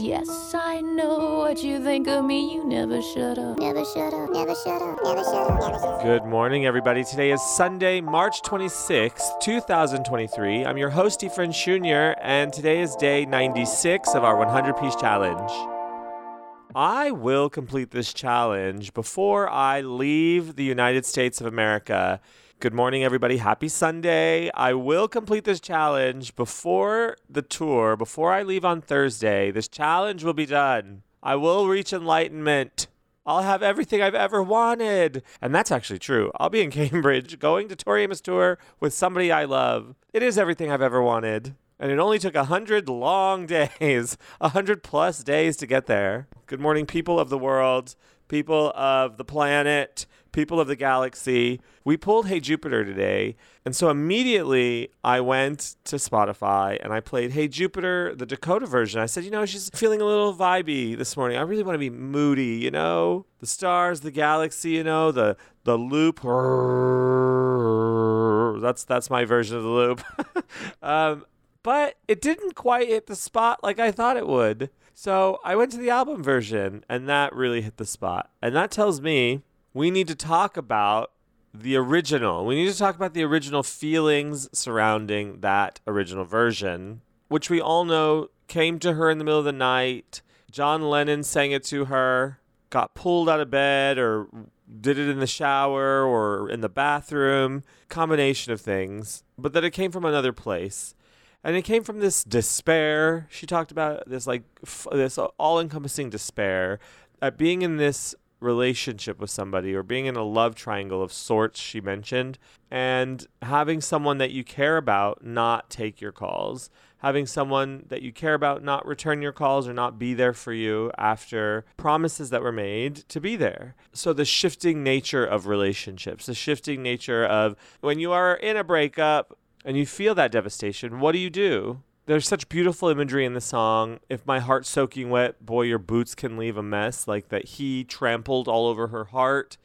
Yes, I know what you think of me. You never shut up. Never shut up, never shut up, never shut up, never shut up. Good morning, everybody. Today is Sunday, March 26th, 2023. I'm your host, Efren Jr., and today is day 96 of our 100 piece challenge. I will complete this challenge before I leave the United States of America. Good morning, everybody. Happy Sunday. I will complete this challenge before the tour, before I leave on Thursday. This challenge will be done. I will reach enlightenment. I'll have everything I've ever wanted. And that's actually true. I'll be in Cambridge going to Tori Amos Tour with somebody I love. It is everything I've ever wanted. And it only took a hundred long days, a hundred plus days to get there. Good morning, people of the world, people of the planet, people of the galaxy. We pulled Hey Jupiter today. And so immediately I went to Spotify and I played Hey Jupiter, the Dakota version. I said, you know, she's feeling a little vibey this morning. I really want to be moody, you know? The stars, the galaxy, you know, the the loop. That's that's my version of the loop. um, but it didn't quite hit the spot like I thought it would. So I went to the album version, and that really hit the spot. And that tells me we need to talk about the original. We need to talk about the original feelings surrounding that original version, which we all know came to her in the middle of the night. John Lennon sang it to her, got pulled out of bed, or did it in the shower or in the bathroom, combination of things, but that it came from another place and it came from this despair. She talked about this like f- this all-encompassing despair at being in this relationship with somebody or being in a love triangle of sorts she mentioned and having someone that you care about not take your calls having someone that you care about not return your calls or not be there for you after promises that were made to be there so the shifting nature of relationships the shifting nature of when you are in a breakup and you feel that devastation, what do you do? There's such beautiful imagery in the song. If my heart's soaking wet, boy, your boots can leave a mess. Like that he trampled all over her heart.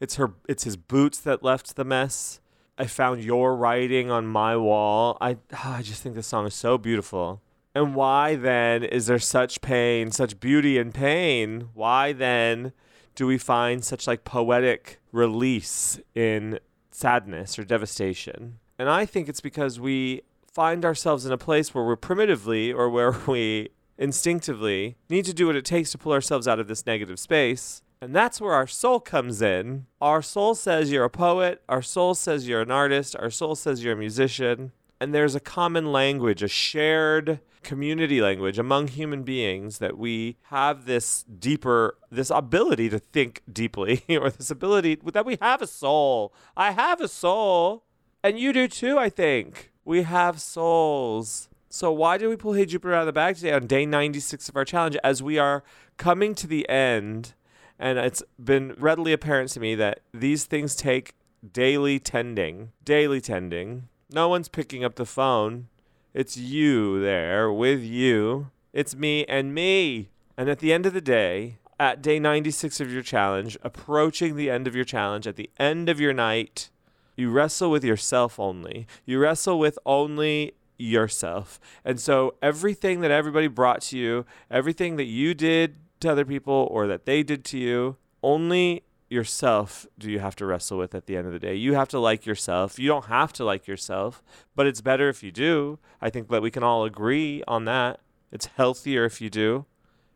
It's her it's his boots that left the mess. I found your writing on my wall. I ah, I just think this song is so beautiful. And why then is there such pain, such beauty in pain? Why then do we find such like poetic release in sadness or devastation? And I think it's because we find ourselves in a place where we're primitively or where we instinctively need to do what it takes to pull ourselves out of this negative space. And that's where our soul comes in. Our soul says you're a poet. Our soul says you're an artist. Our soul says you're a musician. And there's a common language, a shared community language among human beings that we have this deeper, this ability to think deeply, or this ability that we have a soul. I have a soul. And you do too, I think. We have souls. So why did we pull Hey Jupiter out of the bag today on day 96 of our challenge as we are coming to the end? And it's been readily apparent to me that these things take daily tending. Daily tending. No one's picking up the phone. It's you there with you. It's me and me. And at the end of the day, at day 96 of your challenge, approaching the end of your challenge, at the end of your night, you wrestle with yourself only. You wrestle with only yourself. And so everything that everybody brought to you, everything that you did to other people or that they did to you, only yourself do you have to wrestle with at the end of the day. You have to like yourself. You don't have to like yourself, but it's better if you do. I think that we can all agree on that. It's healthier if you do.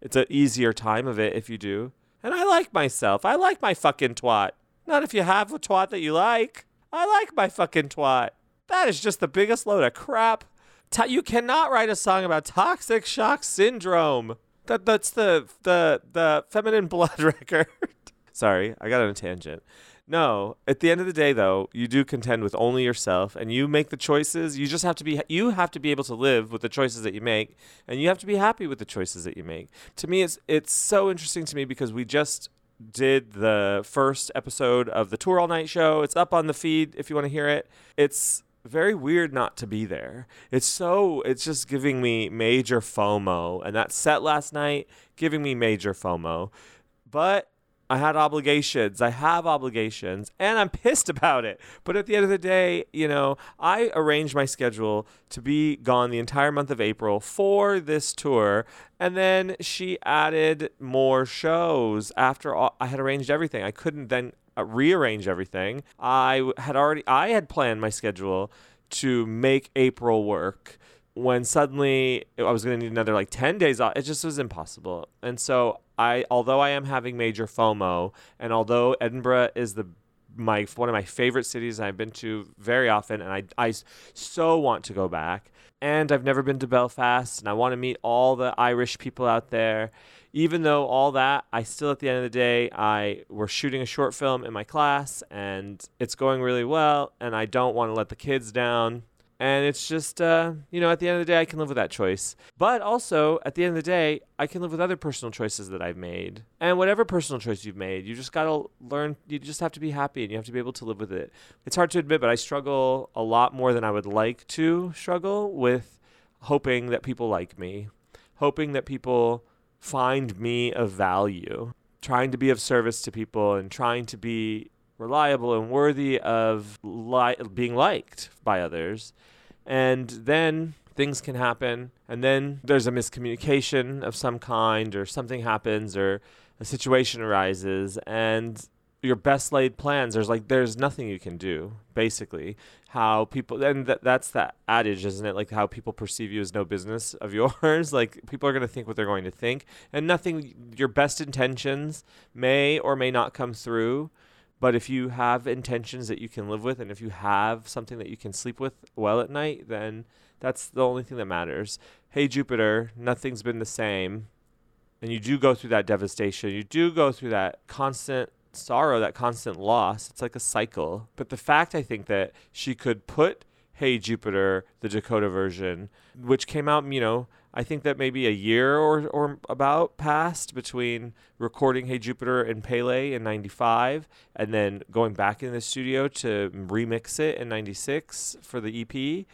It's an easier time of it if you do. And I like myself. I like my fucking twat. Not if you have a twat that you like. I like my fucking twat. That is just the biggest load of crap. You cannot write a song about toxic shock syndrome. That that's the the the feminine blood record. Sorry, I got on a tangent. No, at the end of the day though, you do contend with only yourself and you make the choices. You just have to be you have to be able to live with the choices that you make and you have to be happy with the choices that you make. To me it's it's so interesting to me because we just did the first episode of the Tour All Night show. It's up on the feed if you want to hear it. It's very weird not to be there. It's so it's just giving me major FOMO and that set last night giving me major FOMO. But I had obligations. I have obligations, and I'm pissed about it. But at the end of the day, you know, I arranged my schedule to be gone the entire month of April for this tour, and then she added more shows after all, I had arranged everything. I couldn't then uh, rearrange everything. I had already I had planned my schedule to make April work when suddenly I was going to need another like 10 days off, it just was impossible. And so I, although I am having major FOMO, and although Edinburgh is the my one of my favorite cities I've been to very often, and I, I so want to go back. And I've never been to Belfast, and I want to meet all the Irish people out there. Even though all that, I still at the end of the day, I we're shooting a short film in my class, and it's going really well, and I don't want to let the kids down and it's just, uh, you know, at the end of the day, I can live with that choice. But also, at the end of the day, I can live with other personal choices that I've made. And whatever personal choice you've made, you just got to learn, you just have to be happy and you have to be able to live with it. It's hard to admit, but I struggle a lot more than I would like to struggle with hoping that people like me, hoping that people find me of value, trying to be of service to people and trying to be reliable and worthy of li- being liked by others. And then things can happen, and then there's a miscommunication of some kind, or something happens, or a situation arises, and your best laid plans there's like there's nothing you can do basically. How people and th- that's that adage isn't it? Like how people perceive you is no business of yours. Like people are going to think what they're going to think. And nothing your best intentions may or may not come through but if you have intentions that you can live with, and if you have something that you can sleep with well at night, then that's the only thing that matters. Hey, Jupiter, nothing's been the same. And you do go through that devastation. You do go through that constant sorrow, that constant loss. It's like a cycle. But the fact I think that she could put Hey Jupiter, the Dakota version, which came out, you know, I think that maybe a year or, or about passed between recording Hey Jupiter and Pele in 95 and then going back in the studio to remix it in 96 for the EP.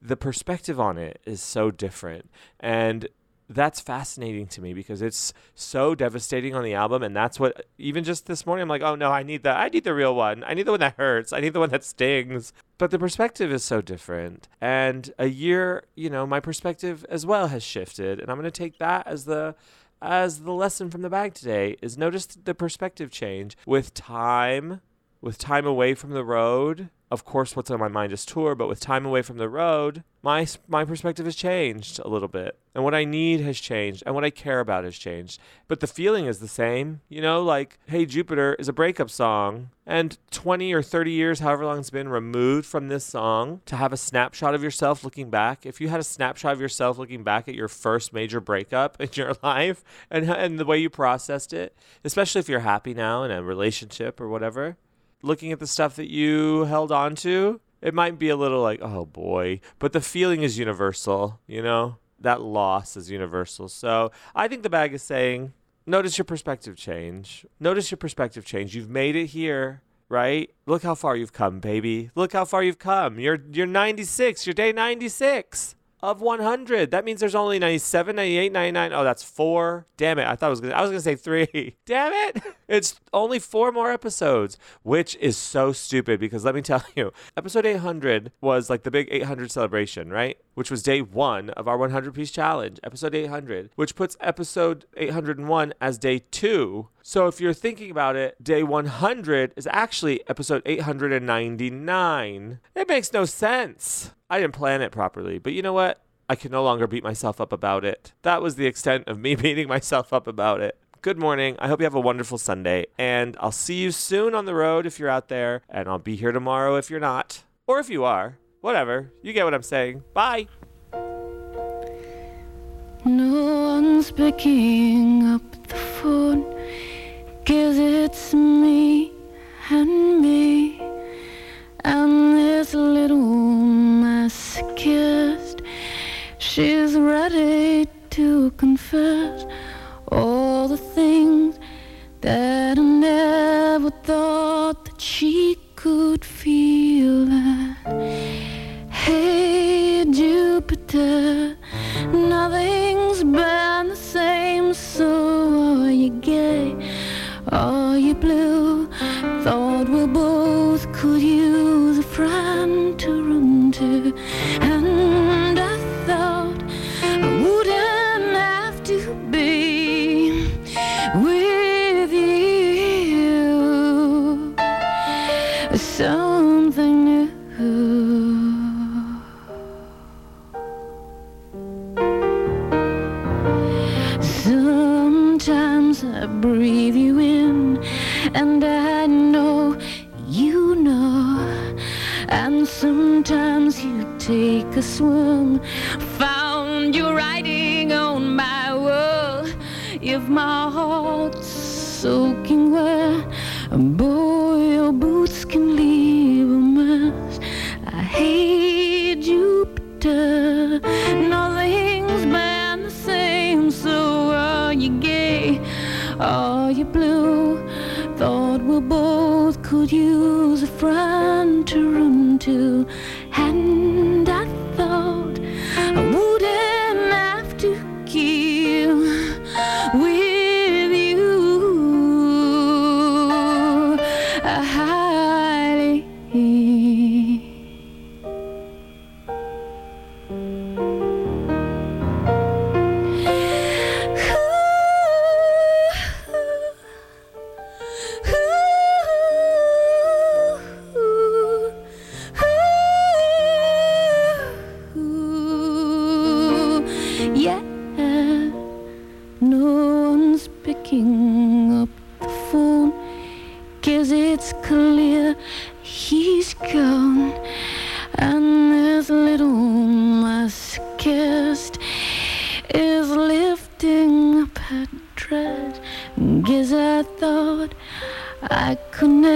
The perspective on it is so different. And that's fascinating to me because it's so devastating on the album and that's what even just this morning I'm like, "Oh no, I need the I need the real one. I need the one that hurts. I need the one that stings." But the perspective is so different. And a year, you know, my perspective as well has shifted and I'm going to take that as the as the lesson from the bag today is notice the perspective change with time with time away from the road of course, what's on my mind is tour, but with time away from the road, my my perspective has changed a little bit, and what I need has changed, and what I care about has changed. But the feeling is the same, you know. Like, "Hey Jupiter" is a breakup song, and 20 or 30 years, however long it's been, removed from this song, to have a snapshot of yourself looking back. If you had a snapshot of yourself looking back at your first major breakup in your life, and and the way you processed it, especially if you're happy now in a relationship or whatever looking at the stuff that you held on to, it might be a little like, oh boy, but the feeling is universal, you know? That loss is universal. So I think the bag is saying, notice your perspective change. Notice your perspective change. You've made it here, right? Look how far you've come, baby. Look how far you've come. You're you're 96. You're day 96 of 100. That means there's only 97, 98, 99. Oh, that's four. Damn it. I thought I was going to I was going to say 3. Damn it. It's only four more episodes, which is so stupid because let me tell you, episode 800 was like the big 800 celebration, right? Which was day 1 of our 100 piece challenge, episode 800, which puts episode 801 as day 2 so if you're thinking about it, day 100 is actually episode 899. It makes no sense. I didn't plan it properly, but you know what? I can no longer beat myself up about it. That was the extent of me beating myself up about it. Good morning. I hope you have a wonderful Sunday, and I'll see you soon on the road if you're out there, and I'll be here tomorrow if you're not, or if you are. Whatever. You get what I'm saying. Bye. No one's picking up good feeling. Hey, Jupiter, nothing's been the same. So are you gay? Are you blue? Thought we both could use a friend to run to. And I thought I wouldn't have to be. Something new. Sometimes I breathe you in, and I know you know. And sometimes you take a swim, found you writing on my wall. If my heart's soaking wet, boy, Thought we both could use a friend to run to, he's gone. And this little masochist is lifting up her dress. Guess I thought I could never